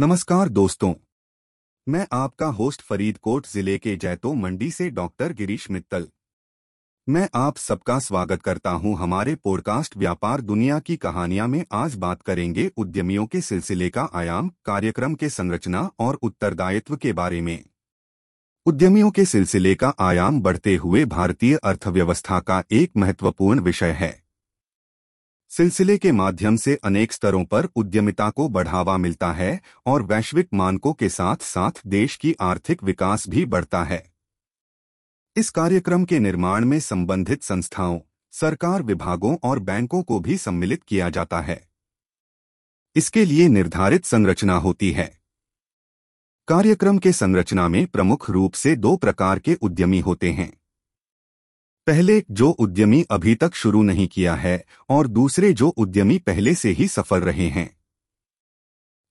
नमस्कार दोस्तों। मैं आपका होस्ट फरीदकोट ज़िले के जैतो मंडी से डॉक्टर गिरीश मित्तल। मैं आप सबका स्वागत करता हूँ हमारे पॉडकास्ट व्यापार दुनिया की कहानियाँ में आज बात करेंगे उद्यमियों के सिलसिले का आयाम, कार्यक्रम के संरचना और उत्तरदायित्व के बारे में। उद्यमियों के सिलसिले का आयाम बढ़ते हुए भारतीय अर्थव्यवस्था का एक महत्वपूर्ण विषय है। सिलसिले के माध्यम से अनेक स्तरों पर उद्यमिता को बढ़ावा मिलता है और वैश्विक मानकों के साथ साथ देश की आर्थिक विकास भी बढ़ता है। इस कार्यक्रम के निर्माण में संबंधित संस्थाओं, सरकार विभागों और बैंकों को भी सम्मिलित किया जाता है। इसके लिए निर्धारित संरचना होती है। कार्यक्रम के संरचना में प्रमुख रूप से दो प्रकार के उद्यमी होते हैं। पहले जो उद्यमी अभी तक शुरू नहीं किया है और दूसरे जो उद्यमी पहले से ही सफल रहे हैं।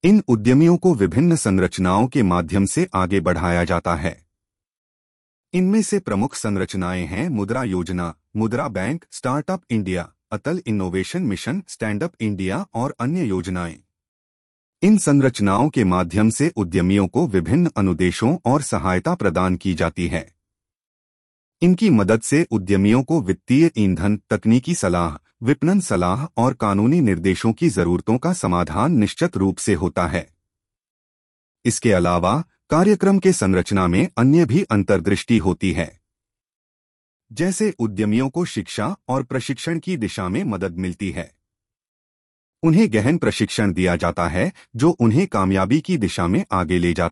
इन उद्यमियों को विभिन्न संरचनाओं के माध्यम से आगे बढ़ाया जाता है। इनमें से प्रमुख संरचनाएँ हैं Mudra Yojana, Mudra Bank, Startup India, Atal Innovation Mission Stand Up India और अन्य योजनाएँ। इन संरचनाओं के माध्यम से उद्यमियों को विभिन्न अनुदेशों और सहायता प्रदान की जाती है। इनकी मदद से उद्यमियों को वित्तीय ईंधन, तकनीकी सलाह, विपणन सलाह और कानूनी निर्देशों की जरूरतों का समाधान निश्चित रूप से होता है। इसके अलावा, कार्यक्रम के संरचना में अन्य भी अंतर्दृष्टि होती है। जैसे उद्यमियों को शिक्षा और प्रशिक्षण की दिशा में मदद मिलती है। उन्हें गहन प्रशिक्षण दिया जाता है, जो उन्हें कामयाबी की दिशा में आगे ले जाता